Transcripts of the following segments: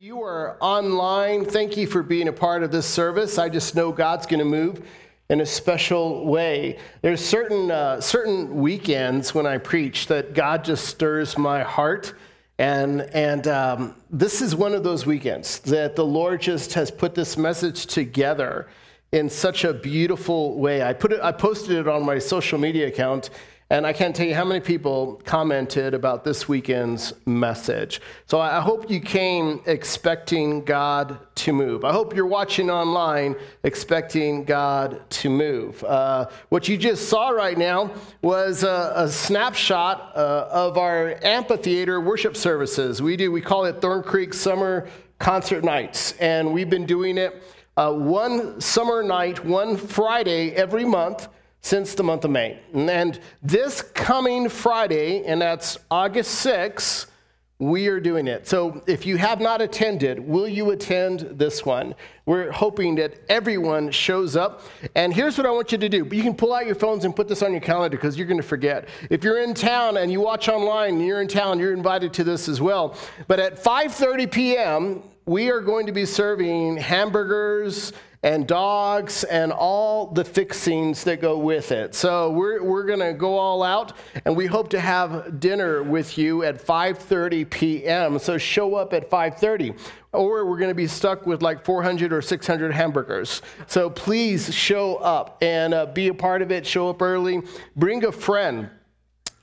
You are online. Thank you for being a part of this service. I just know God's going to move in a special way. There's certain uh, certain weekends when I preach that God just stirs my heart, and and um, this is one of those weekends that the Lord just has put this message together in such a beautiful way. I put it, I posted it on my social media account, and I can't tell you how many people commented about this weekend's message. So I hope you came expecting God to move. I hope you're watching online expecting God to move. Uh, what you just saw right now was a, a snapshot uh, of our amphitheater worship services. We do, we call it Thorn Creek Summer Concert Nights, and we've been doing it uh, one summer night, one Friday every month since the month of May. And this coming Friday, and that's August 6th, we are doing it. So if you have not attended, will you attend this one? We're hoping that everyone shows up. And here's what I want you to do. You can pull out your phones and put this on your calendar because you're going to forget. If you're in town and you watch online and you're in town, you're invited to this as well. But at 5:30 p.m., we are going to be serving hamburgers and dogs and all the fixings that go with it. So we're, we're going to go all out and we hope to have dinner with you at 5:30 p.m. So show up at 5:30 or we're going to be stuck with like 400 or 600 hamburgers. So please show up and uh, be a part of it. Show up early. Bring a friend.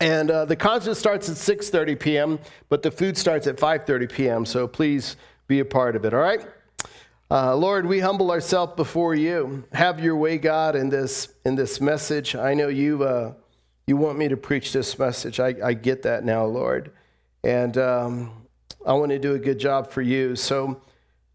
And uh, the concert starts at 6:30 p.m., but the food starts at 5:30 p.m. So please be a part of it. All right. Uh, Lord, we humble ourselves before you. Have your way, God, in this in this message. I know you uh, you want me to preach this message. I, I get that now, Lord, and um, I want to do a good job for you. So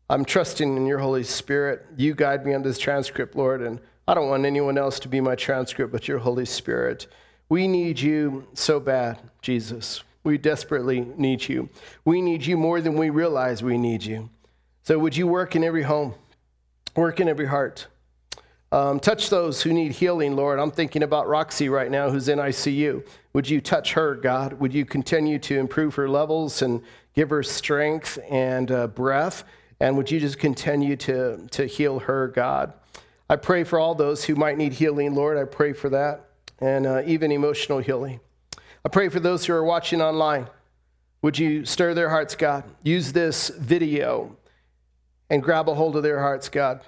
I'm trusting in your Holy Spirit. You guide me on this transcript, Lord, and I don't want anyone else to be my transcript but your Holy Spirit. We need you so bad, Jesus. We desperately need you. We need you more than we realize we need you. So, would you work in every home, work in every heart? Um, touch those who need healing, Lord. I'm thinking about Roxy right now, who's in ICU. Would you touch her, God? Would you continue to improve her levels and give her strength and uh, breath? And would you just continue to, to heal her, God? I pray for all those who might need healing, Lord. I pray for that, and uh, even emotional healing. I pray for those who are watching online. Would you stir their hearts, God? Use this video and grab a hold of their hearts, God.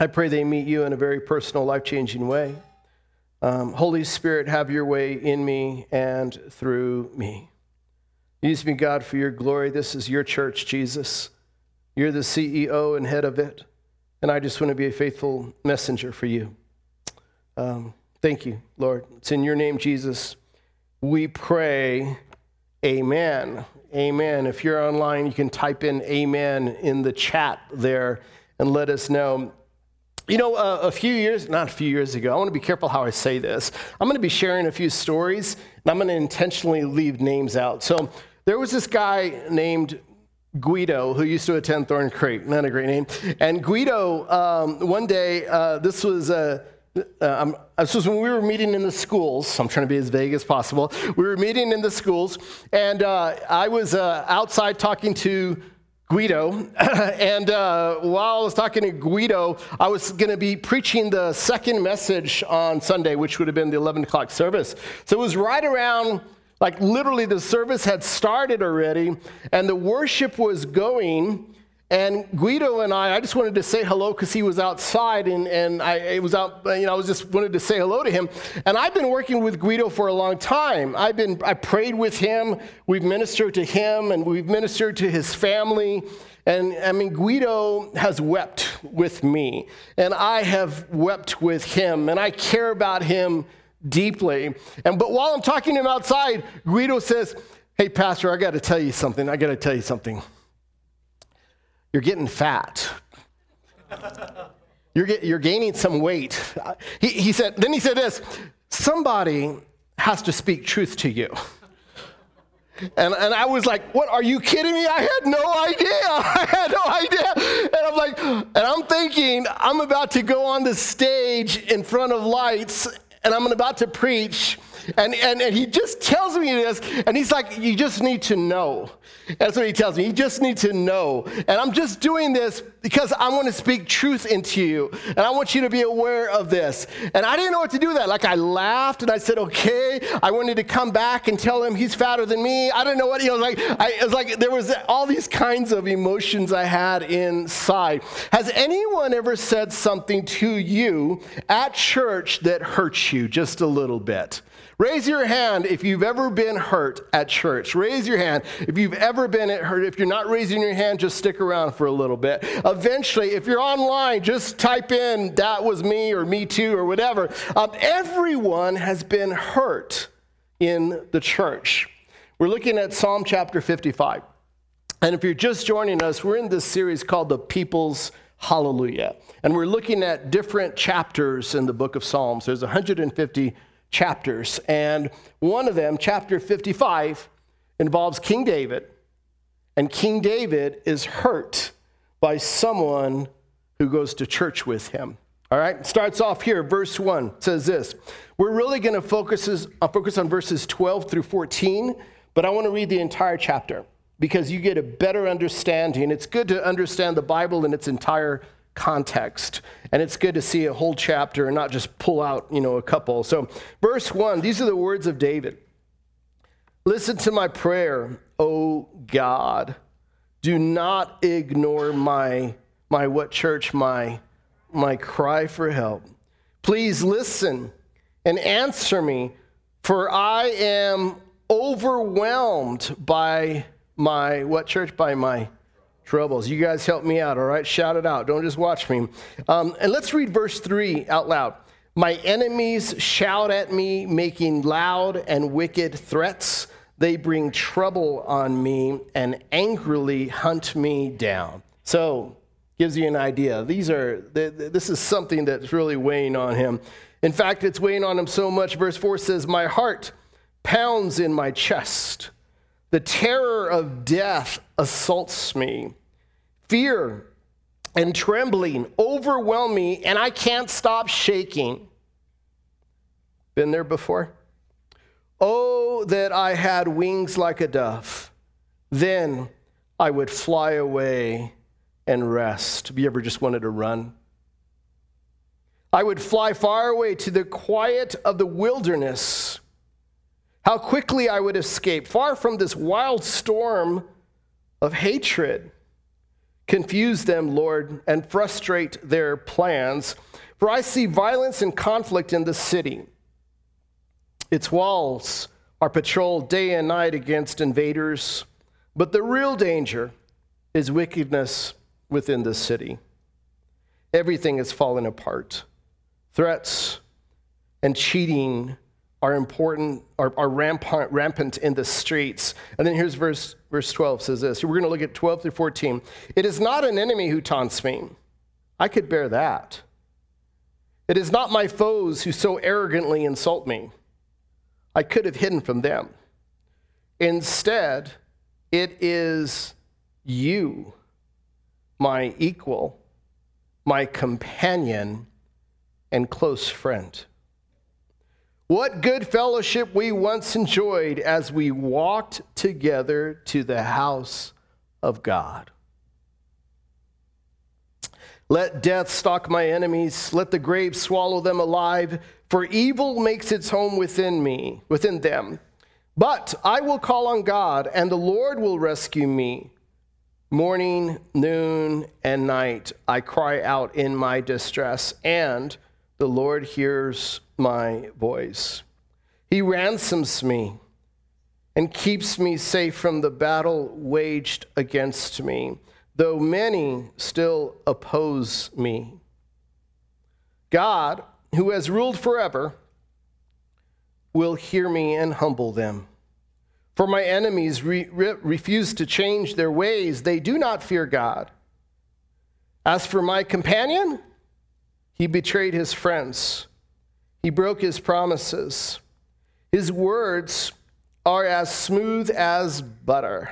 I pray they meet you in a very personal, life changing way. Um, Holy Spirit, have your way in me and through me. Use me, God, for your glory. This is your church, Jesus. You're the CEO and head of it. And I just want to be a faithful messenger for you. Um, thank you, Lord. It's in your name, Jesus. We pray, Amen. Amen. If you're online, you can type in amen in the chat there and let us know. You know, uh, a few years, not a few years ago, I want to be careful how I say this. I'm going to be sharing a few stories, and I'm going to intentionally leave names out. So there was this guy named Guido, who used to attend Thorn Creek, not a great name. And Guido, um, one day, uh, this was a uh, this was when we were meeting in the schools. I'm trying to be as vague as possible. We were meeting in the schools, and uh, I was uh, outside talking to Guido. and uh, while I was talking to Guido, I was going to be preaching the second message on Sunday, which would have been the 11 o'clock service. So it was right around, like literally, the service had started already, and the worship was going. And Guido and I, I just wanted to say hello because he was outside and, and I was out, uh, you know, I was just wanted to say hello to him. And I've been working with Guido for a long time. I've been, I prayed with him. We've ministered to him and we've ministered to his family. And I mean, Guido has wept with me and I have wept with him and I care about him deeply. And, but while I'm talking to him outside, Guido says, Hey, Pastor, I got to tell you something. I got to tell you something. You're getting fat. You're, get, you're gaining some weight. He, he said, then he said this somebody has to speak truth to you. And, and I was like, what, are you kidding me? I had no idea. I had no idea. And I'm like, and I'm thinking, I'm about to go on the stage in front of lights and I'm about to preach. And, and, and he just tells me this, and he's like, You just need to know. That's what he tells me. You just need to know. And I'm just doing this because I want to speak truth into you. And I want you to be aware of this. And I didn't know what to do with that. Like I laughed and I said, Okay. I wanted to come back and tell him he's fatter than me. I don't know what, you know, like, I, it was like there was all these kinds of emotions I had inside. Has anyone ever said something to you at church that hurts you just a little bit? Raise your hand if you've ever been hurt at church. Raise your hand if you've ever been hurt. If you're not raising your hand, just stick around for a little bit. Eventually, if you're online, just type in that was me or me too or whatever. Um, everyone has been hurt in the church. We're looking at Psalm chapter 55. And if you're just joining us, we're in this series called The People's Hallelujah. And we're looking at different chapters in the book of Psalms. There's 150 chapters. And one of them, chapter 55, involves King David. And King David is hurt by someone who goes to church with him. All right, starts off here. Verse 1 says this. We're really going to focus, uh, on verses 12 through 14, but I want to read the entire chapter because you get a better understanding. It's good to understand the Bible in its entire context. And it's good to see a whole chapter and not just pull out, you know, a couple. So, verse 1, these are the words of David. Listen to my prayer, O God. Do not ignore my my what church my my cry for help. Please listen and answer me, for I am overwhelmed by my what church by my troubles. You guys help me out, all right? Shout it out. Don't just watch me. Um, and let's read verse 3 out loud. My enemies shout at me, making loud and wicked threats. They bring trouble on me and angrily hunt me down. So, gives you an idea. These are this is something that's really weighing on him. In fact, it's weighing on him so much. Verse 4 says, "My heart pounds in my chest. The terror of death assaults me. Fear and trembling overwhelm me, and I can't stop shaking. Been there before? Oh, that I had wings like a dove. Then I would fly away and rest. Have you ever just wanted to run? I would fly far away to the quiet of the wilderness. How quickly I would escape, far from this wild storm of hatred. Confuse them, Lord, and frustrate their plans. For I see violence and conflict in the city. Its walls are patrolled day and night against invaders, but the real danger is wickedness within the city. Everything is falling apart. Threats and cheating are important, are, are rampant, rampant in the streets. And then here's verse, verse 12 says this. We're going to look at 12 through 14. It is not an enemy who taunts me. I could bear that. It is not my foes who so arrogantly insult me. I could have hidden from them. Instead, it is you, my equal, my companion, and close friend. What good fellowship we once enjoyed as we walked together to the house of God. Let death stalk my enemies, let the grave swallow them alive, for evil makes its home within me, within them. But I will call on God, and the Lord will rescue me. Morning, noon, and night I cry out in my distress, and the Lord hears my voice. He ransoms me and keeps me safe from the battle waged against me, though many still oppose me. God, who has ruled forever, will hear me and humble them. For my enemies re- re- refuse to change their ways, they do not fear God. As for my companion, he betrayed his friends. He broke his promises. His words are as smooth as butter,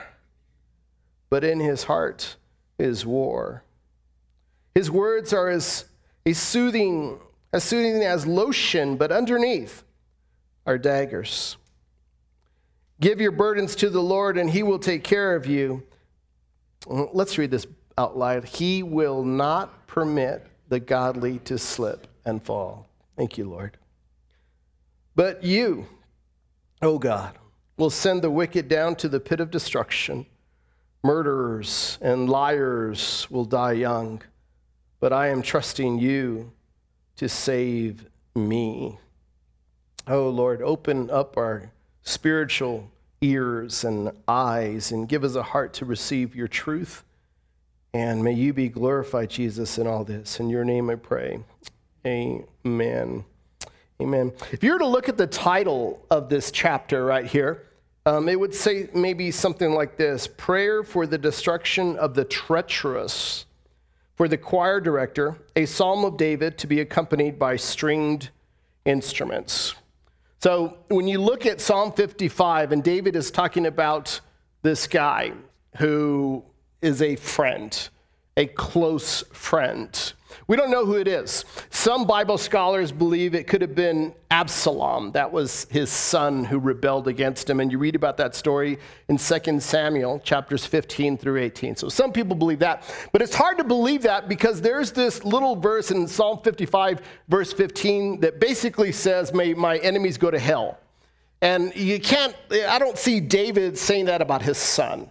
but in his heart is war. His words are as, as soothing, as soothing as lotion, but underneath are daggers. Give your burdens to the Lord, and he will take care of you. Let's read this out loud. He will not permit the godly to slip and fall. Thank you, Lord. But you, O oh God, will send the wicked down to the pit of destruction. Murderers and liars will die young, but I am trusting you to save me. Oh Lord, open up our spiritual ears and eyes and give us a heart to receive your truth. And may you be glorified, Jesus, in all this. In your name I pray. Amen. Amen. If you were to look at the title of this chapter right here, um, it would say maybe something like this Prayer for the Destruction of the Treacherous. For the choir director, a psalm of David to be accompanied by stringed instruments. So when you look at Psalm 55, and David is talking about this guy who is a friend, a close friend. We don't know who it is. Some Bible scholars believe it could have been Absalom. That was his son who rebelled against him. And you read about that story in 2 Samuel, chapters 15 through 18. So some people believe that. But it's hard to believe that because there's this little verse in Psalm 55, verse 15, that basically says, May my enemies go to hell. And you can't, I don't see David saying that about his son.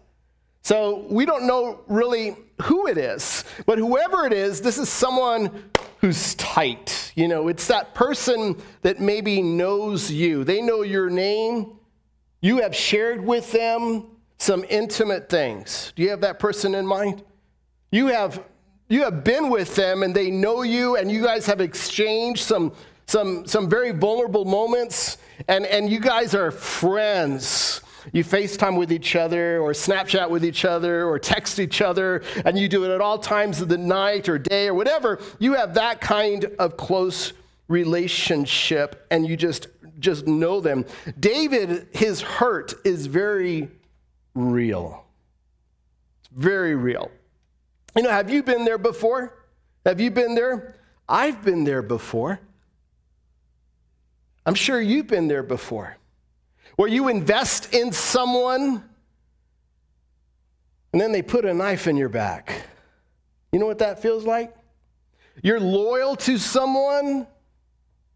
So we don't know really who it is, but whoever it is, this is someone who's tight. You know, it's that person that maybe knows you. They know your name. You have shared with them some intimate things. Do you have that person in mind? You have you have been with them and they know you and you guys have exchanged some some some very vulnerable moments and and you guys are friends you FaceTime with each other or Snapchat with each other or text each other, and you do it at all times of the night or day or whatever, you have that kind of close relationship and you just just know them. David, his hurt is very real. It's very real. You know, have you been there before? Have you been there? I've been there before. I'm sure you've been there before where you invest in someone and then they put a knife in your back. You know what that feels like? You're loyal to someone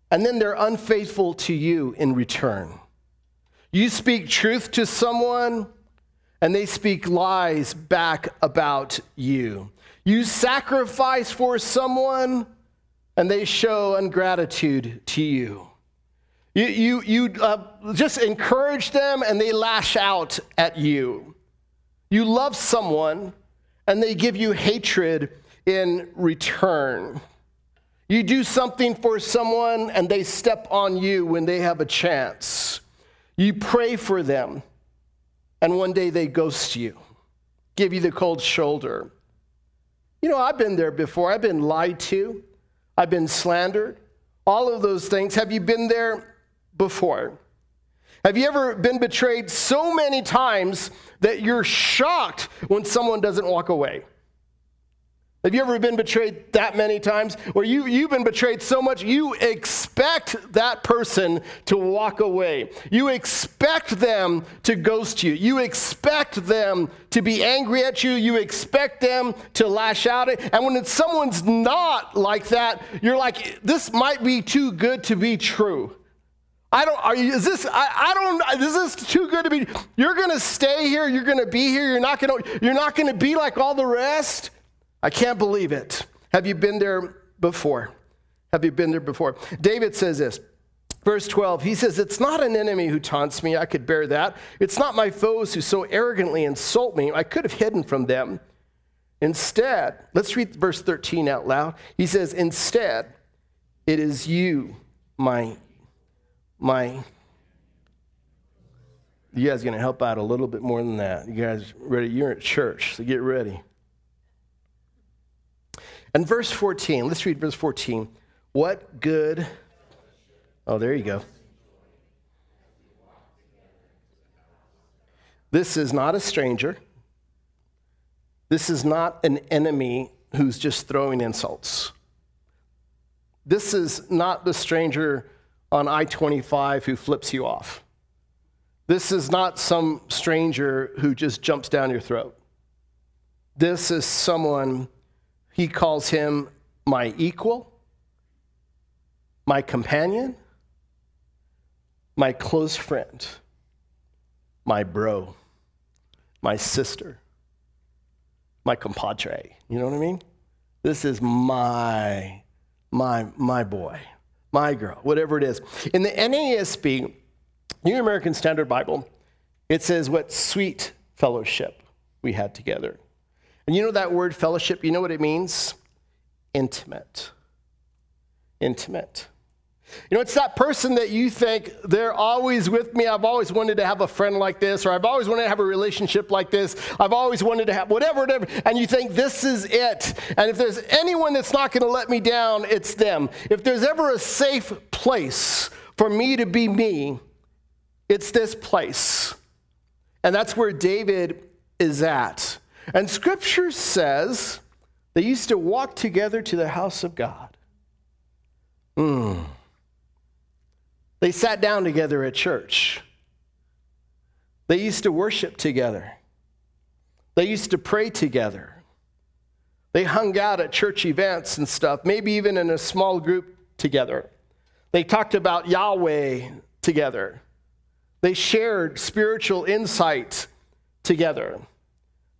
and then they're unfaithful to you in return. You speak truth to someone and they speak lies back about you. You sacrifice for someone and they show ungratitude to you. You, you, you uh, just encourage them and they lash out at you. You love someone and they give you hatred in return. You do something for someone and they step on you when they have a chance. You pray for them and one day they ghost you, give you the cold shoulder. You know, I've been there before. I've been lied to, I've been slandered, all of those things. Have you been there before? Have you ever been betrayed so many times that you're shocked when someone doesn't walk away? Have you ever been betrayed that many times? Where you, you've been betrayed so much, you expect that person to walk away. You expect them to ghost you. You expect them to be angry at you. You expect them to lash out. And when someone's not like that, you're like, this might be too good to be true. I don't, are you, is this, I, I don't, is this too good to be, you're going to stay here, you're going to be here, you're not going to, you're not going to be like all the rest? I can't believe it. Have you been there before? Have you been there before? David says this, verse 12, he says, It's not an enemy who taunts me, I could bear that. It's not my foes who so arrogantly insult me, I could have hidden from them. Instead, let's read verse 13 out loud. He says, Instead, it is you, my my you guys going to help out a little bit more than that. You guys ready? You're at church, so get ready. And verse 14, let's read verse 14. What good? Oh, there you go. This is not a stranger. This is not an enemy who's just throwing insults. This is not the stranger on I 25 who flips you off. This is not some stranger who just jumps down your throat. This is someone, he calls him my equal, my companion, my close friend, my bro, my sister, my compadre. You know what I mean? This is my, my, my boy, my girl, whatever it is. In the NASB, New American Standard Bible, it says what sweet fellowship we had together. And you know that word fellowship, you know what it means? Intimate. Intimate. You know, it's that person that you think they're always with me. I've always wanted to have a friend like this, or I've always wanted to have a relationship like this. I've always wanted to have whatever, whatever. And you think this is it. And if there's anyone that's not going to let me down, it's them. If there's ever a safe place for me to be me, it's this place. And that's where David is at. And scripture says they used to walk together to the house of God. Hmm. They sat down together at church. They used to worship together. They used to pray together. They hung out at church events and stuff, maybe even in a small group together. They talked about Yahweh together. They shared spiritual insight together.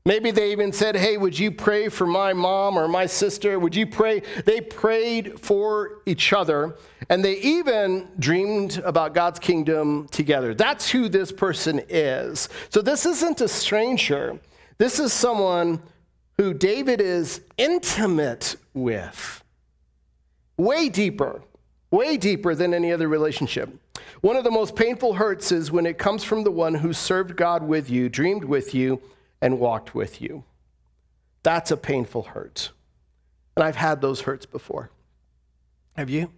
Maybe they even said, Hey, would you pray for my mom or my sister? Would you pray? They prayed for each other and they even dreamed about God's kingdom together. That's who this person is. So this isn't a stranger. This is someone who David is intimate with. Way deeper, way deeper than any other relationship. One of the most painful hurts is when it comes from the one who served God with you, dreamed with you, and walked with you. That's a painful hurt. And I've had those hurts before. Have you?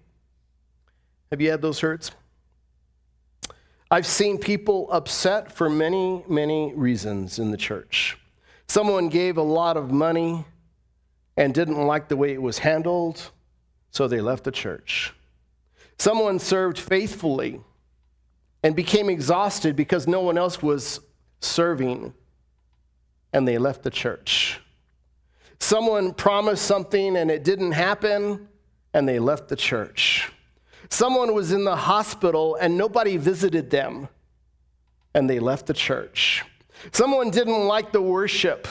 Have you had those hurts? I've seen people upset for many, many reasons in the church. Someone gave a lot of money and didn't like the way it was handled, so they left the church. Someone served faithfully and became exhausted because no one else was serving and they left the church. Someone promised something and it didn't happen and they left the church. Someone was in the hospital and nobody visited them and they left the church. Someone didn't like the worship.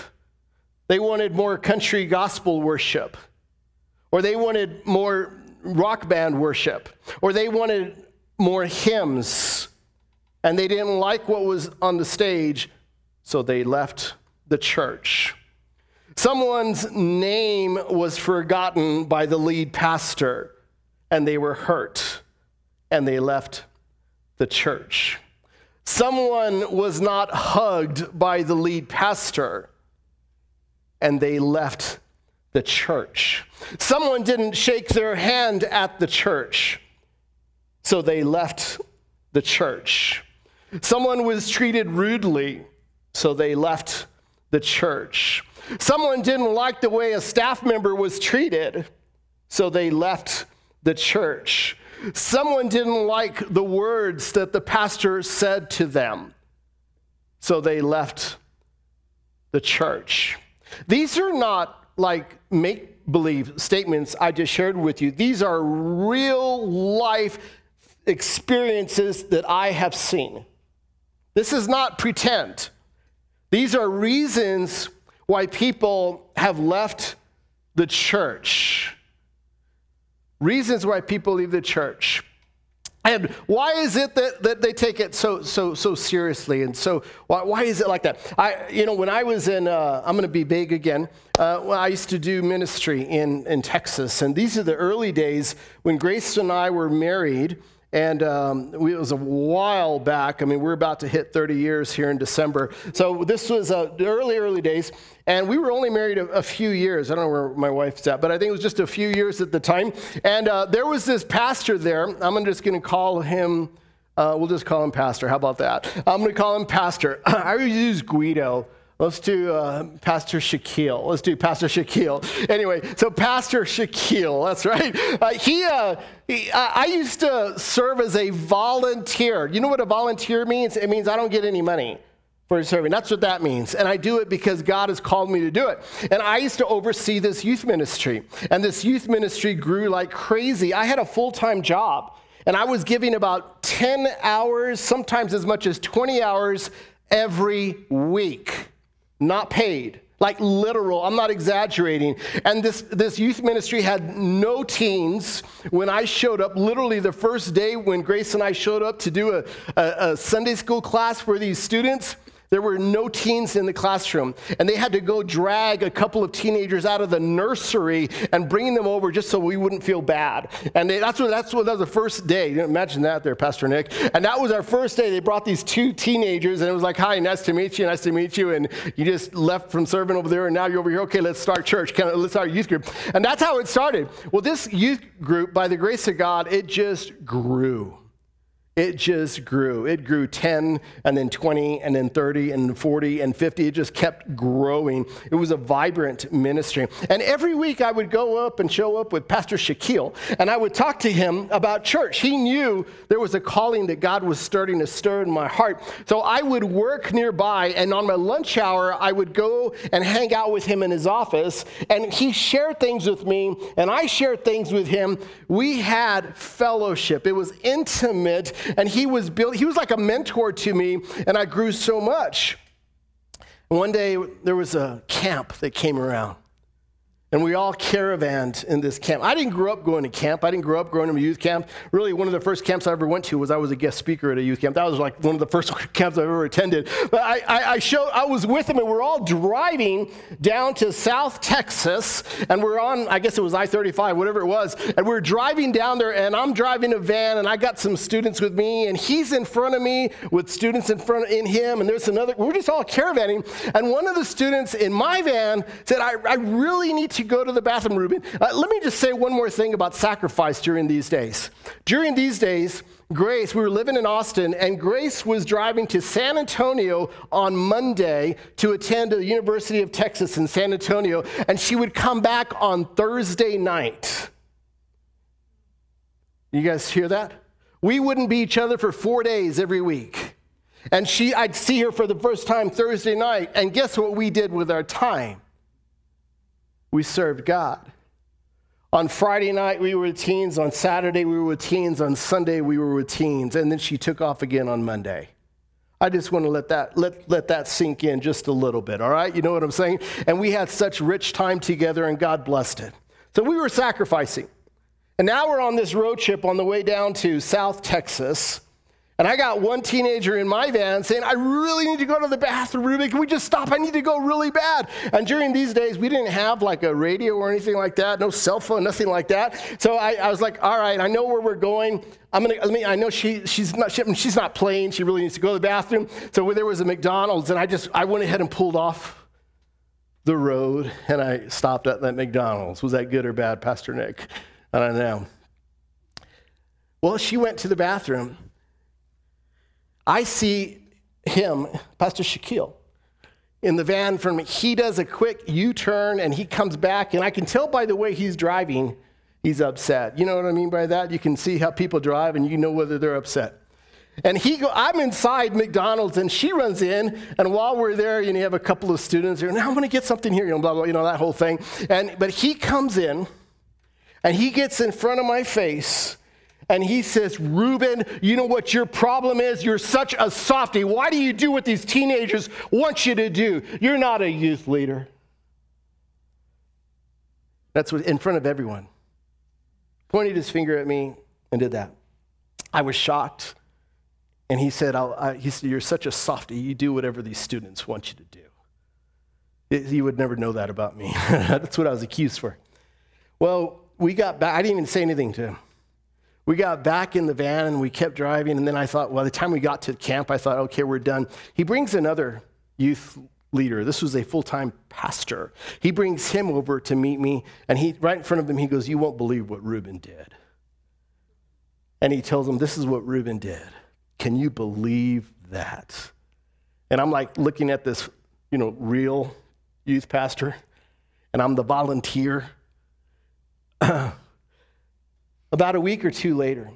They wanted more country gospel worship, or they wanted more rock band worship, or they wanted more hymns, and they didn't like what was on the stage, so they left the church. Someone's name was forgotten by the lead pastor, and they were hurt, and they left the church. Someone was not hugged by the lead pastor, and they left the church. Someone didn't shake their hand at the church, so they left the church. Someone was treated rudely, so they left the church. Someone didn't like the way a staff member was treated, so they left the church. Someone didn't like the words that the pastor said to them, so they left the church. These are not like make believe statements I just shared with you. These are real life experiences that I have seen. This is not pretend. These are reasons why people have left the church. Reasons why people leave the church. And why is it that, that they take it so, so, so seriously? And so, why, why is it like that? I, you know, when I was in, uh, I'm going to be big again, uh, well, I used to do ministry in, in Texas. And these are the early days when Grace and I were married. And um, it was a while back. I mean, we're about to hit 30 years here in December. So this was uh, early, early days. And we were only married a, a, few years. I don't know where my wife's at, but I think it was just a few years at the time. And uh, there was this pastor there. I'm just going to call him, uh, we'll just call him Pastor. How about that? I'm going to call him Pastor. I use Guido Let's do uh, Pastor Shaquille. Let's do Pastor Shaquille. Anyway, so Pastor Shaquille, that's right. Uh, he, uh, he I used to serve as a volunteer. You know what a volunteer means? It means I don't get any money for serving. That's what that means. And I do it because God has called me to do it. And I used to oversee this youth ministry. And this youth ministry grew like crazy. I had a full time job. And I was giving about 10 hours, sometimes as much as 20 hours every week not paid. Like literal i'm not exaggerating. And this, this youth ministry had no teens when i showed up. Literally the first day when grace and i showed up to do a, a, a sunday school class for these students there were no teens in the classroom, and they had to go drag a couple of teenagers out of the nursery and bring them over just so we wouldn't feel bad. And they, that's what that's what that was the first day. You Imagine that, there, Pastor Nick. And that was our first day. They brought these two teenagers, and it was like, "Hi, nice to meet you. Nice to meet you." And you just left from serving over there, and now you're over here. Okay, let's start church. Of, let's start youth group. And that's how it started. Well, this youth group, by the grace of God, it just grew. It just grew. It grew 10 and then 20 and then 30 and 40 and 50. It just kept growing. It was a vibrant ministry. And every week I would go up and show up with Pastor Shaquille and I would talk to him about church. He knew there was a calling that God was starting to stir in my heart. So I would work nearby and on my lunch hour I would go and hang out with him in his office and he shared things with me and I shared things with him. We had fellowship. It was intimate and he was built, he was like a mentor to me, and I grew so much. one day there was a camp that came around and we all caravanned in this camp. I didn't grow up going to camp. I didn't grow up going to a youth camp. Really, one of the first camps I ever went to was I was a guest speaker at a youth camp. That was like one of the first camps I've ever attended. But I, I, I showed, I was with them, and we're all driving down to South Texas, and we're on, I guess it was I-35, whatever it was, and we're driving down there, and I'm driving a van, and I got some students with me, and he's in front of me with students in front in him, and there's another. We're just all caravanning, and one of the students in my van said, "I, I really need to." You go to the bathroom, Ruben. Uh, let me just say one more thing about sacrifice during these days. During these days, Grace, we were living in Austin, and Grace was driving to San Antonio on Monday to attend the University of Texas in San Antonio, and she would come back on Thursday night. You guys hear that? We wouldn't be each other for four days every week. And she, I'd see her for the first time Thursday night, and guess what we did with our time? We served God. On Friday night, we were with teens. On Saturday, we were with teens. On Sunday, we were with teens. And then she took off again on Monday. I just want to let that, let, let that sink in just a little bit, all right? You know what I'm saying? And we had such rich time together, and God blessed it. So we were sacrificing. And now we're on this road trip on the way down to South Texas. And I got one teenager in my van saying, I really need to go to the bathroom. Can we just stop? I need to go really bad. And during these days, we didn't have like a radio or anything like that, no cell phone, nothing like that. So I, I was like, all right, I know where we're going. I'm gonna, let me, I know she, she's, not, she, she's not playing. She really needs to go to the bathroom. So there was a McDonald's, and I just, I went ahead and pulled off the road, and I stopped at that McDonald's. Was that good or bad, Pastor Nick? I don't know. Well, she went to the bathroom. I see him, Pastor Shaquille, in the van from. He does a quick U turn and he comes back, and I can tell by the way he's driving, he's upset. You know what I mean by that? You can see how people drive and you know whether they're upset. And he go, I'm inside McDonald's, and she runs in, and while we're there, you, know, you have a couple of students here. Now I'm to get something here, you know, blah blah, you know that whole thing. And but he comes in, and he gets in front of my face, and he says, Ruben, you know what your problem is? You're such a softy. Why do you do what these teenagers want you to do? You're not a youth leader. That's what, in front of everyone. Pointed his finger at me and did that. I was shocked. And he said, I, he said, You're such a softy. You do whatever these students want you to do. It, he would never know that about me. That's what I was accused for. Well, we got back. I didn't even say anything to him we got back in the van and we kept driving. And then I thought, well, the time we got to camp, I thought, okay, we're done. He brings another youth leader. This was a full time pastor. He brings him over to meet me. And he, right in front of him, he goes, You won't believe what Ruben did. And he tells him, This is what Ruben did. Can you believe that? And I'm like looking at this you know, real youth pastor, and I'm the volunteer. About a week or two later,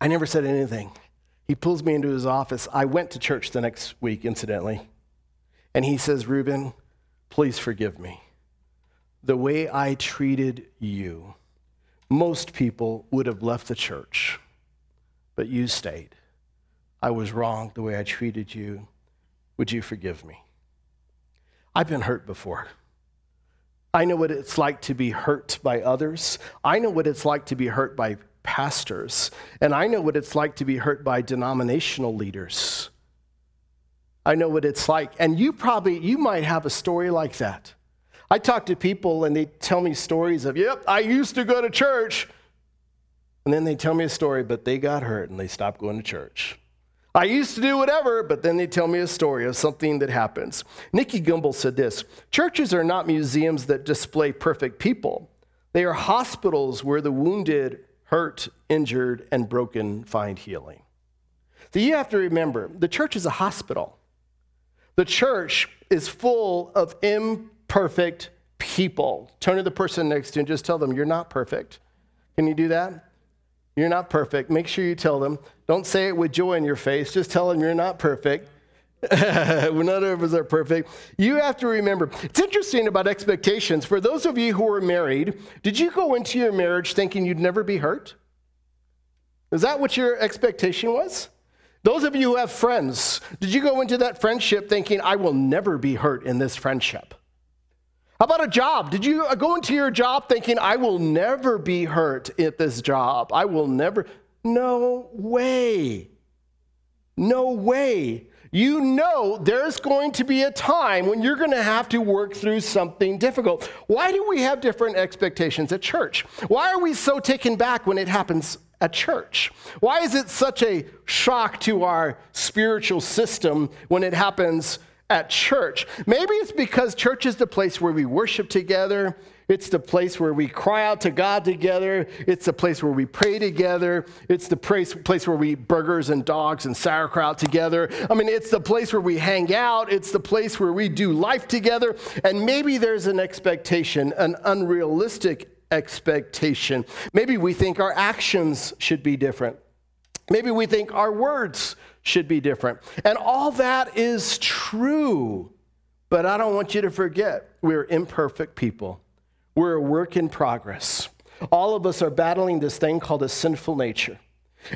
I never said anything. He pulls me into his office. I went to church the next week, incidentally. And he says, Ruben, please forgive me. The way I treated you, most people would have left the church, but you stayed. I was wrong the way I treated you. Would you forgive me? I've been hurt before. I know what it's like to be hurt by others. I know what it's like to be hurt by pastors. And I know what it's like to be hurt by denominational leaders. I know what it's like. And you probably, you might have a story like that. I talk to people and they tell me stories of, yep, I used to go to church. And then they tell me a story, but they got hurt and they stopped going to church. I used to do whatever, but then they tell me a story of something that happens. Nicky Gumbel said this Churches are not museums that display perfect people, they are hospitals where the wounded, hurt, injured, and broken find healing. So you have to remember the church is a hospital. The church is full of imperfect people. Turn to the person next to you and just tell them, You're not perfect. Can you do that? You're not perfect. Make sure you tell them. Don't say it with joy in your face. Just tell them you're not perfect. None of us are perfect. You have to remember, it's interesting about expectations. For those of you who are married, did you go into your marriage thinking you'd never be hurt? Is that what your expectation was? Those of you who have friends, did you go into that friendship thinking, I will never be hurt in this friendship? How about a job? Did you go into your job thinking, I will never be hurt at this job? I will never. No way. No way. You know there's going to be a time when you're going to have to work through something difficult. Why do we have different expectations at church? Why are we so taken back when it happens at church? Why is it such a shock to our spiritual system when it happens at church. Maybe it's because church is the place where we worship together. It's the place where we cry out to God together. It's the place where we pray together. It's the place, place where we eat burgers and dogs and sauerkraut together. I mean, it's the place where we hang out. It's the place where we do life together. And maybe there's an expectation, an unrealistic expectation. Maybe we think our actions should be different. Maybe we think our words should be different. And all that is true. But I don't want you to forget we're imperfect people, we're a work in progress. All of us are battling this thing called a sinful nature.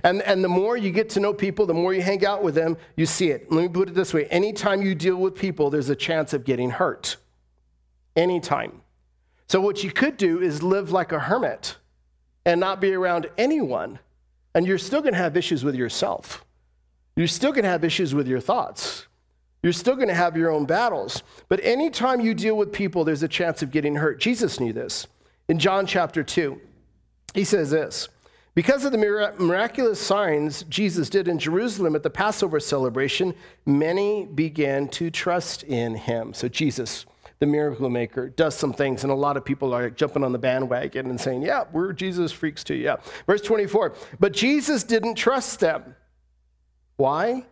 And, and the more you get to know people, the more you hang out with them, you see it. Let me put it this way anytime you deal with people, there's a chance of getting hurt. Anytime. So, what you could do is live like a hermit and not be around anyone, and you're still going to have issues with yourself. You're still going to have issues with your thoughts. You're still going to have your own battles. But anytime you deal with people, there's a chance of getting hurt. Jesus knew this. In John chapter 2, he says this Because of the miraculous signs Jesus did in Jerusalem at the Passover celebration, many began to trust in him. So Jesus, the miracle maker, does some things, and a lot of people are jumping on the bandwagon and saying, Yeah, we're Jesus freaks too. Yeah. Verse 24, but Jesus didn't trust them. Why?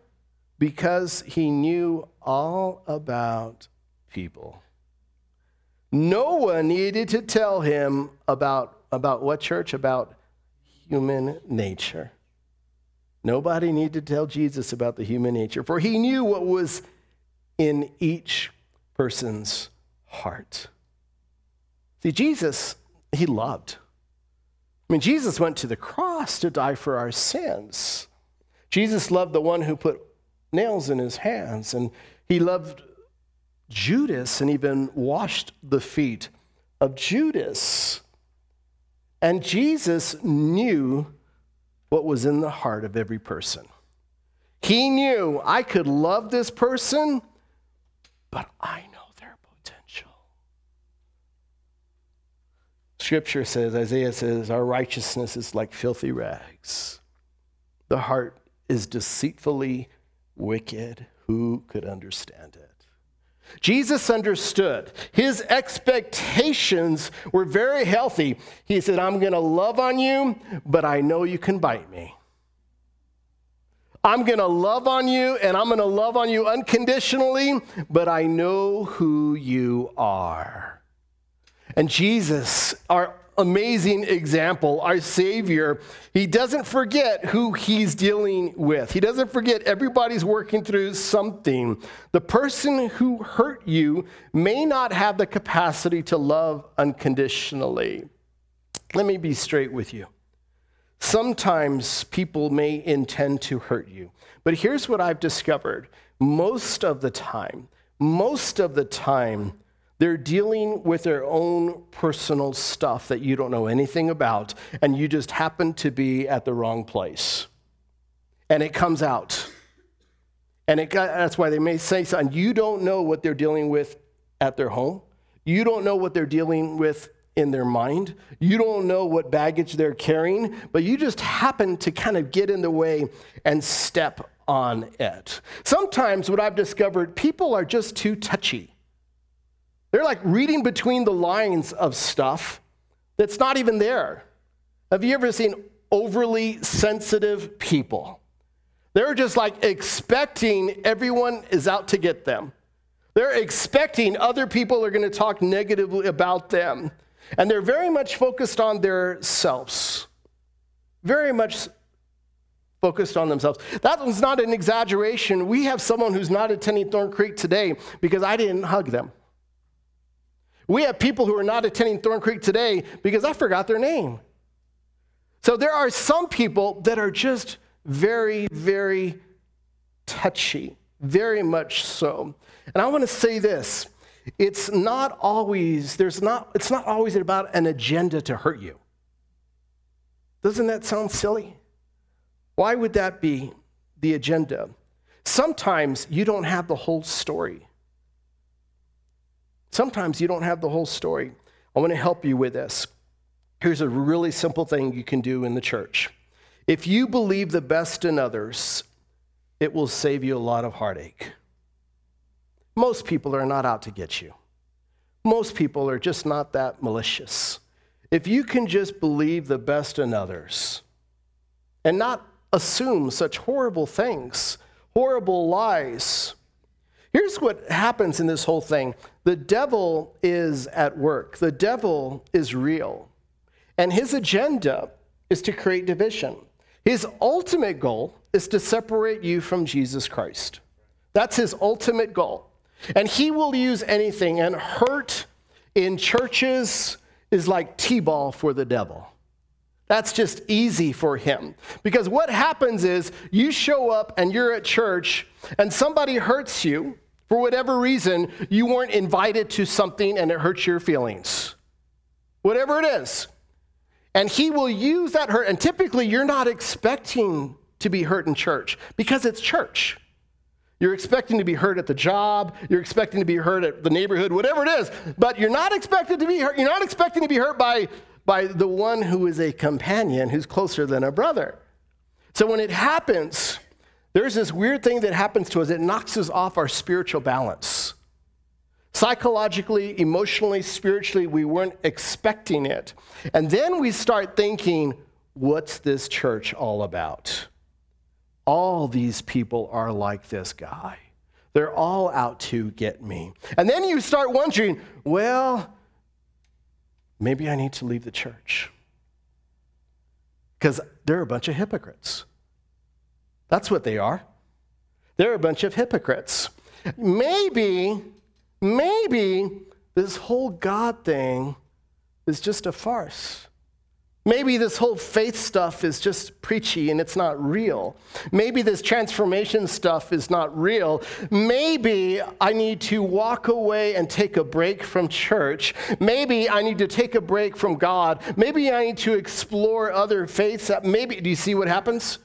Because he knew all about people. No one needed to tell him about, about what church? About human nature. Nobody needed to tell Jesus about the human nature, for he knew what was in each person's heart. See, Jesus, he loved. I mean, Jesus went to the cross to die for our sins. Jesus loved the one who put nails in his hands, and he loved Judas and even washed the feet of Judas. And Jesus knew what was in the heart of every person. He knew I could love this person, but I know their potential. Scripture says, Isaiah says, our righteousness is like filthy rags. The heart is deceitfully wicked. Who could understand it? Jesus understood. His expectations were very healthy. He said, I'm going to love on you, but I know you can bite me. I'm going to love on you and I'm going to love on you unconditionally, but I know who you are. And Jesus, our amazing example, our Savior, he doesn't forget who he's dealing with. He doesn't forget everybody's working through something. The person who hurt you may not have the capacity to love unconditionally. Let me be straight with you. Sometimes people may intend to hurt you, but here's what I've discovered most of the time, most of the time, they're dealing with their own personal stuff that you don't know anything about, and you just happen to be at the wrong place. And it comes out. And it, that's why they may say something. You don't know what they're dealing with at their home. You don't know what they're dealing with in their mind. You don't know what baggage they're carrying, but you just happen to kind of get in the way and step on it. Sometimes, what I've discovered, people are just too touchy. They're like reading between the lines of stuff that's not even there. Have you ever seen overly sensitive people? They're just like expecting everyone is out to get them. They're expecting other people are going to talk negatively about them. And they're very much focused on their selves. Very much focused on themselves. That was not an exaggeration. We have someone who's not attending Thorn Creek today because I didn't hug them. We have people who are not attending Thorn Creek today because I forgot their name. So there are some people that are just very, very touchy, very much so. And I want to say this it's not always, there's not, it's not always about an agenda to hurt you. Doesn't that sound silly? Why would that be the agenda? Sometimes you don't have the whole story. Sometimes you don't have the whole story. I want to help you with this. Here's a really simple thing you can do in the church. If you believe the best in others, it will save you a lot of heartache. Most people are not out to get you. Most people are just not that malicious. If you can just believe the best in others and not assume such horrible things, horrible lies, Here's what happens in this whole thing the devil is at work, the devil is real, and his agenda is to create division. His ultimate goal is to separate you from Jesus Christ. That's his ultimate goal. And he will use anything, and hurt in churches is like T ball for the devil. That's just easy for him. Because what happens is you show up and you're at church and somebody hurts you, for whatever reason, you weren't invited to something and it hurts your feelings. Whatever it is. And he will use that hurt. And typically, you're not expecting to be hurt in church because it's church. You're expecting to be hurt at the job, you're expecting to be hurt at the neighborhood, whatever it is, but you're not expected to be hurt. You're not expecting to be hurt by, by the one who is a companion who's closer than a brother. So when it happens, there's this weird thing that happens to us, it knocks us off our spiritual balance. Psychologically, emotionally, spiritually, we weren't expecting it. And then we start thinking, what's this church all about? All these people are like this guy. They're all out to get me. And then you start wondering, well, maybe I need to leave the church. Because they're a bunch of hypocrites. That's what they are. They're a bunch of hypocrites. Maybe, maybe this whole God thing is just a farce. Maybe this whole faith stuff is just preachy and it's not real. Maybe this transformation stuff is not real. Maybe I need to walk away and take a break from church. Maybe I need to take a break from God. Maybe I need to explore other faiths. Maybe, do you see what happens?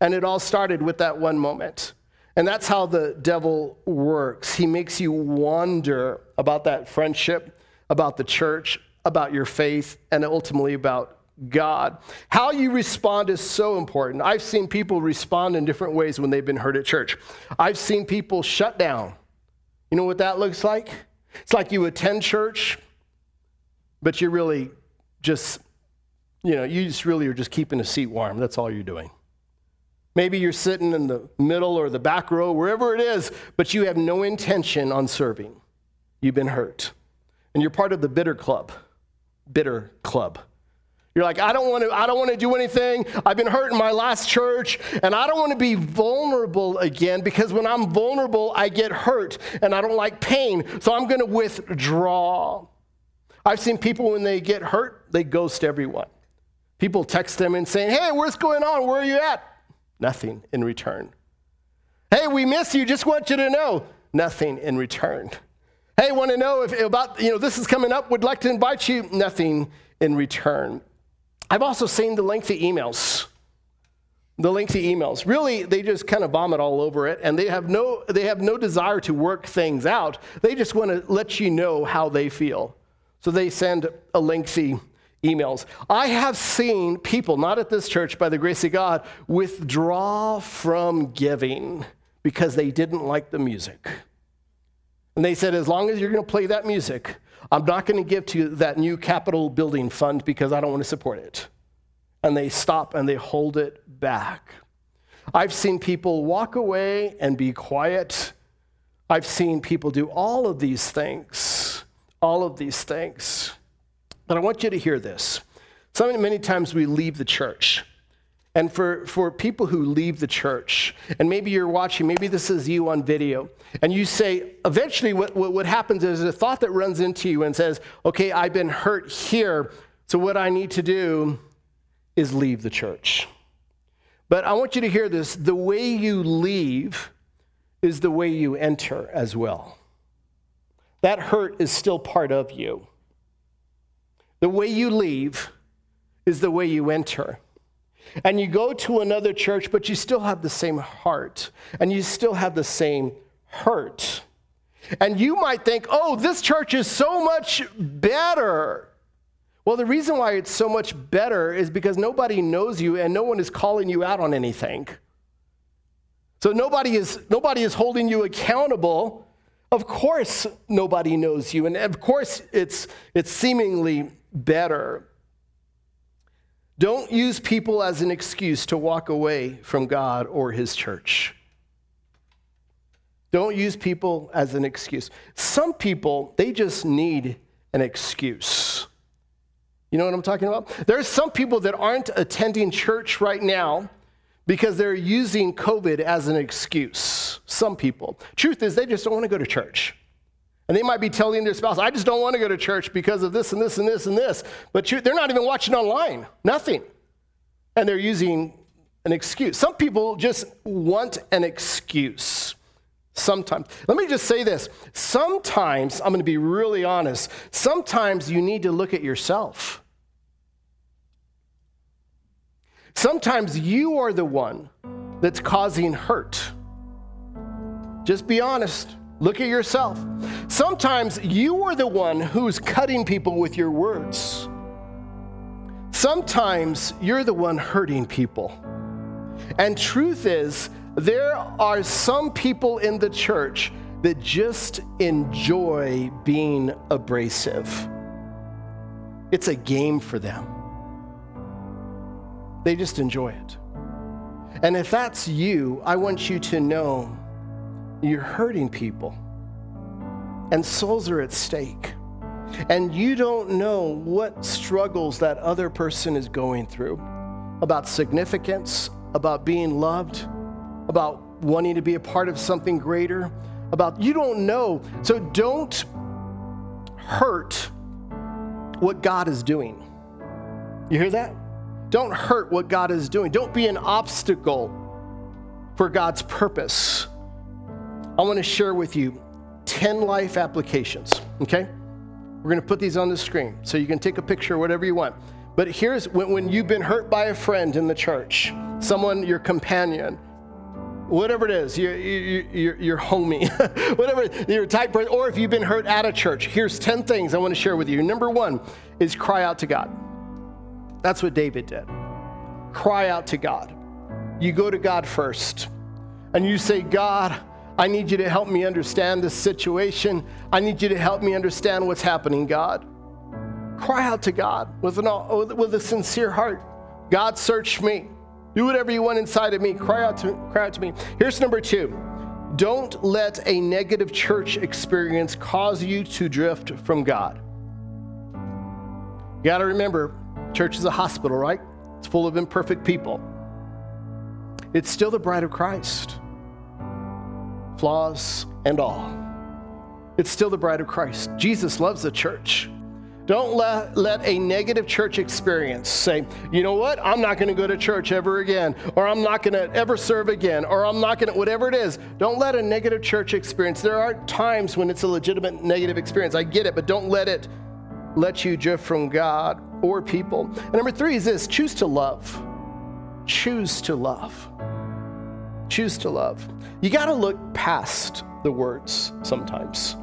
And it all started with that one moment. And that's how the devil works. He makes you wonder about that friendship, about the church, about your faith, and ultimately about God. How you respond is so important. I've seen people respond in different ways when they've been hurt at church. I've seen people shut down. You know what that looks like? It's like you attend church, but you're really just, you know, you just really are just keeping a seat warm. That's all you're doing. Maybe you're sitting in the middle or the back row, wherever it is, but you have no intention on serving. You've been hurt. And you're part of the bitter club. Bitter club. You're like, I don't want to, I don't want to do anything. I've been hurt in my last church, and I don't want to be vulnerable again because when I'm vulnerable, I get hurt and I don't like pain. So I'm going to withdraw. I've seen people when they get hurt, they ghost everyone. People text them and saying, Hey, what's going on? Where are you at? Nothing in return. Hey, we miss you. Just want you to know. Nothing in return. Hey, want to know if about, you know, this is coming up, would like to invite you. Nothing in return. I've also seen the lengthy emails. The lengthy emails. Really, they just kind of vomit all over it and they have no they have no desire to work things out. They just want to let you know how they feel. So they send a lengthy emails. I have seen people, not at this church by the grace of God, withdraw from giving because they didn't like the music. And they said, as long as you're going to play that music, I'm not going to give to that new capital building fund because I don't want to support it. And they stop and they hold it back. I've seen people walk away and be quiet. I've seen people do all of these things, all of these things. But I want you to hear this. So many times we leave the church and for, for people who leave the church, and maybe you're watching, maybe this is you on video, and you say, eventually what, what, what happens is a thought that runs into you and says, okay, I've been hurt here, so what I need to do is leave the church. But I want you to hear this the way you leave is the way you enter as well. That hurt is still part of you. The way you leave is the way you enter and you go to another church, but you still have the same heart and you still have the same hurt. And you might think, oh, this church is so much better. Well, the reason why it's so much better is because nobody knows you and no one is calling you out on anything. So nobody is, nobody is holding you accountable. Of course, nobody knows you. And of course, it's, it's seemingly better. Don't use people as an excuse to walk away from God or His church. Don't use people as an excuse. Some people, they just need an excuse. You know what I'm talking about? There are some people that aren't attending church right now because they're using COVID as an excuse. Some people. Truth is, they just don't want to go to church. And they might be telling their spouse, I just don't want to go to church because of this and this and this and this. But they're not even watching online, nothing. And they're using an excuse. Some people just want an excuse. Sometimes. Let me just say this. Sometimes, I'm going to be really honest, sometimes you need to look at yourself. Sometimes you are the one that's causing hurt. Just be honest. Look at yourself. Sometimes you are the one who's cutting people with your words. Sometimes you're the one hurting people. And truth is, there are some people in the church that just enjoy being abrasive. It's a game for them. They just enjoy it. And if that's you, I want you to know you're hurting people, and souls are at stake. And you don't know what struggles that other person is going through about significance, about being loved, about wanting to be a part of something greater, about you don't know. So don't hurt what God is doing. You hear that? Don't hurt what God is doing. Don't be an obstacle for God's purpose. I want to share with you 10 life applications, okay? We're going to put these on the screen so you can take a picture, whatever you want. But here's when, when you've been hurt by a friend in the church, someone, your companion, whatever it is, your, your, your homie, whatever, your type person, or if you've been hurt at a church, here's 10 things I want to share with you. Number one is cry out to God. That's what David did. Cry out to God. You go to God first and you say, God, I need you to help me understand this situation. I need you to help me understand what's happening, God. Cry out to God with, an, with a sincere heart God, search me. Do whatever you want inside of me. Cry out to, cry out to me. Here's number two don't let a negative church experience cause you to drift from God. You got to remember, church is a hospital, right? It's full of imperfect people. It's still the bride of Christ, flaws and all. It's still the bride of Christ. Jesus loves the church. Don't let, let a negative church experience say, you know what, I'm not going to go to church ever again, or I'm not going to ever serve again, or I'm not going to, whatever it is. Don't let a negative church experience. There are times when it's a legitimate negative experience. I get it, but don't let it let you drift from God or people. And number three is this choose to love. Choose to love. Choose to love. You got to look past the words sometimes.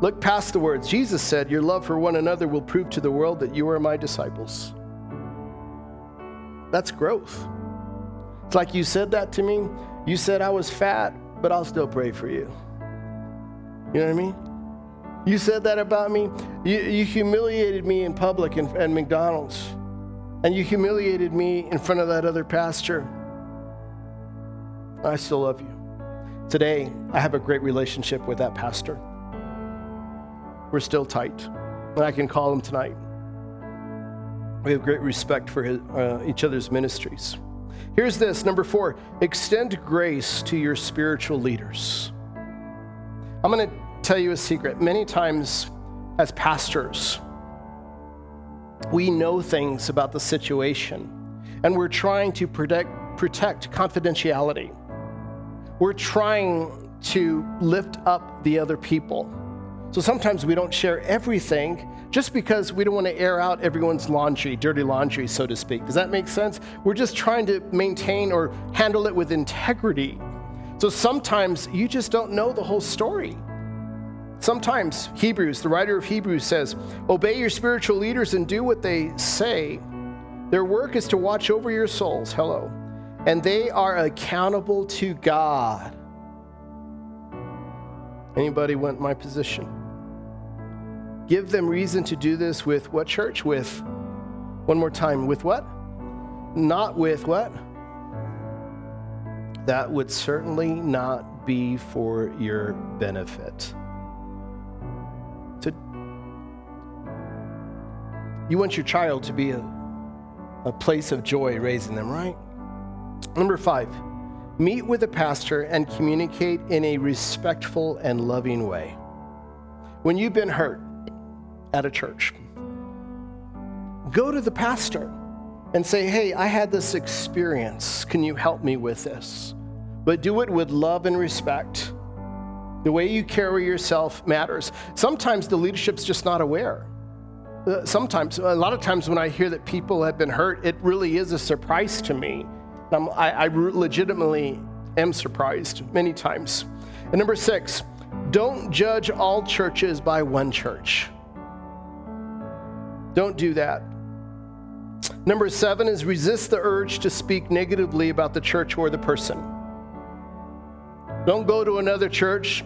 Look past the words. Jesus said, Your love for one another will prove to the world that you are my disciples. That's growth. It's like you said that to me. You said I was fat, but I'll still pray for you. You know what I mean? You said that about me. You, you humiliated me in public in, McDonald's, and you humiliated me in front of that other pastor. I still love you. Today, I have a great relationship with that pastor. We're still tight, and I can call him tonight. We have great respect for his, uh, each other's ministries. Here's this number four extend grace to your spiritual leaders. I'm going to tell you a secret. Many times, as pastors, we know things about the situation, and we're trying to protect, protect confidentiality. We're trying to lift up the other people. So sometimes we don't share everything just because we don't want to air out everyone's laundry, dirty laundry, so to speak. Does that make sense? We're just trying to maintain or handle it with integrity. So sometimes you just don't know the whole story. Sometimes Hebrews, the writer of Hebrews says, Obey your spiritual leaders and do what they say. Their work is to watch over your souls. Hello. And they are accountable to God. Anybody want my position? Give them reason to do this with what church? With, one more time, with what? Not with what? That would certainly not be for your benefit. You want your child to be a, a place of joy raising them, right? Number five, meet with a pastor and communicate in a respectful and loving way. When you've been hurt at a church, go to the pastor and say, Hey, I had this experience. Can you help me with this? But do it with love and respect. The way you carry yourself matters. Sometimes the leadership's just not aware. Uh, sometimes, a lot of times when I hear that people have been hurt, it really is a surprise to me. I, I legitimately am surprised many times. And number six, don't judge all churches by one church. Don't do that. Number seven is resist the urge to speak negatively about the church or the person. Don't go to another church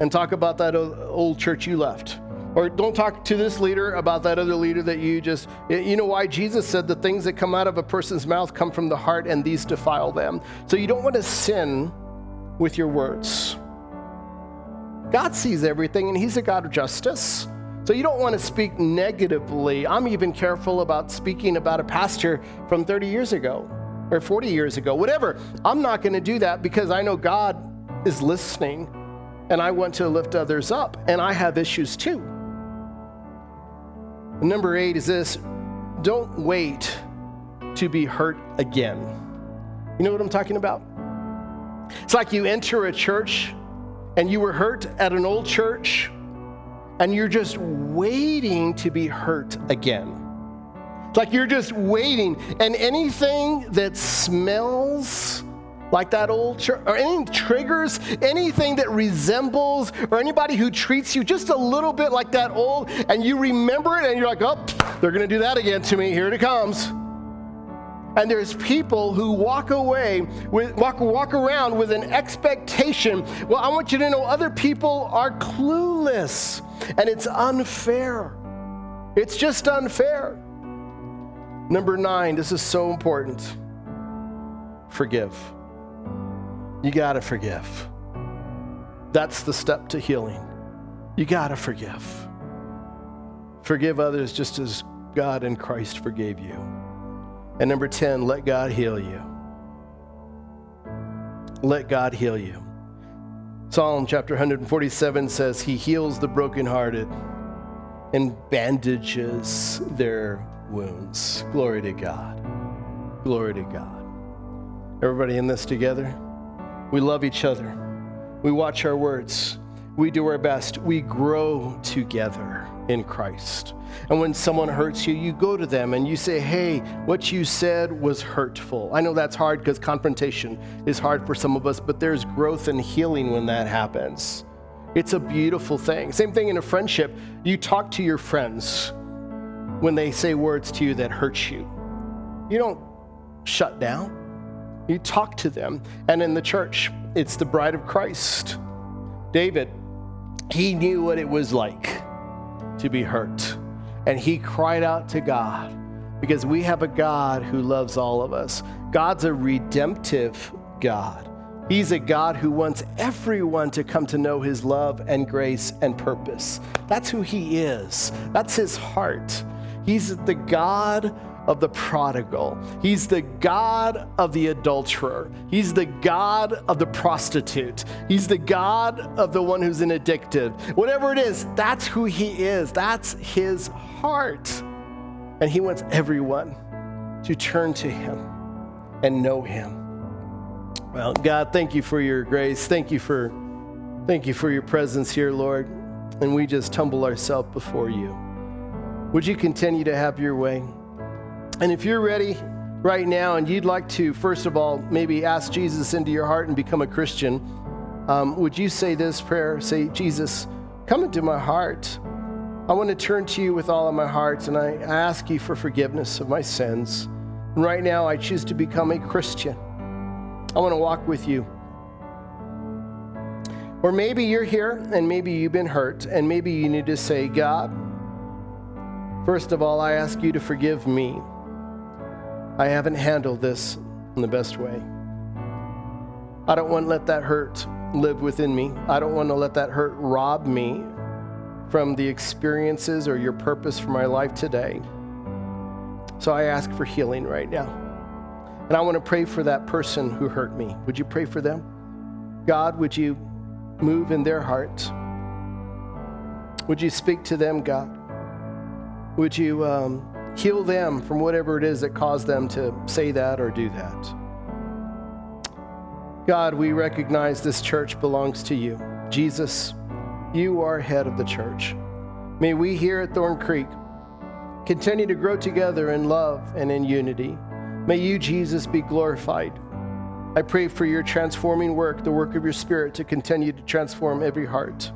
and talk about that old church you left. Or don't talk to this leader about that other leader that you just, you know why? Jesus said the things that come out of a person's mouth come from the heart and these defile them. So you don't want to sin with your words. God sees everything and He's a God of justice. So you don't want to speak negatively. I'm even careful about speaking about a pastor from 30 years ago or 40 years ago, whatever. I'm not going to do that because I know God is listening and I want to lift others up and I have issues too. Number eight is this don't wait to be hurt again. You know what I'm talking about? It's like you enter a church and you were hurt at an old church and you're just waiting to be hurt again. It's like you're just waiting, and anything that smells like that old church, or any triggers, anything that resembles, or anybody who treats you just a little bit like that old, and you remember it, and you're like, oh, they're to do that again to me. Here it comes. And there's people who walk away with walk walk around with an expectation. Well, I want you to know other people are clueless, and it's unfair. It's just unfair. Number nine, this is so important forgive. You got to forgive. That's the step to healing. You got to forgive. Forgive others just as God and Christ forgave you. And number 10, let God heal you. Let God heal you. Psalm chapter 147 says, He heals the brokenhearted and bandages their wounds. Glory to God. Glory to God. Everybody in this together? We love each other. We watch our words. We do our best. We grow together in Christ. And when someone hurts you, you go to them and you say, Hey, what you said was hurtful. I know that's hard because confrontation is hard for some of us, but there's growth and healing when that happens. It's a beautiful thing. Same thing in a friendship. You talk to your friends when they say words to you that hurt you. You don't shut down, you talk to them. And in the church, it's the bride of Christ. David, he knew what it was like to be hurt. And he cried out to God because we have a God who loves all of us. God's a redemptive God. He's a God who wants everyone to come to know his love and grace and purpose. That's who he is, that's his heart. He's the God of the prodigal. He's the God of the adulterer. He's the God of the prostitute. He's the God of the one who's an addicted. Whatever it is, that's who he is. That's his heart. And he wants everyone to turn to him and know him. Well, God, thank you for your grace. Thank you for thank you for your presence here, Lord. And we just humble ourselves before you. Would you continue to have your way? And if you're ready right now and you'd like to, first of all, maybe ask Jesus into your heart and become a Christian, um, would you say this prayer? Say, Jesus, come into my heart. I want to turn to you with all of my heart, and I ask you for forgiveness of my sins. And right now, I choose to become a Christian. I want to walk with you. Or maybe you're here and maybe you've been hurt, and maybe you need to say, God, first of all, I ask you to forgive me. I haven't handled this in the best way. I don't want to let that hurt live within me. I don't want to let that hurt rob me from the experiences or your purpose for my life today. So I ask for healing right now. And I want to pray for that person who hurt me. Would you pray for them? God, would you move in their heart? Would you speak to them, God? Would you um, Heal them from whatever it is that caused them to say that or do that. God, we recognize this church belongs to you. Jesus, you are head of the church. May we here at Thorn Creek continue to grow together in love and in unity. May you, Jesus, be glorified. I pray for your transforming work, the work of your Spirit, to continue to transform every heart.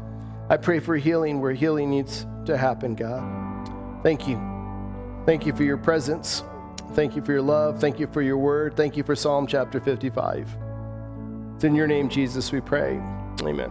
I pray for healing where healing needs to happen, God. Thank you. Thank you for your presence. Thank you for your love. Thank you for your word. Thank you for Psalm chapter 55. It's in your name, Jesus, we pray. Amen.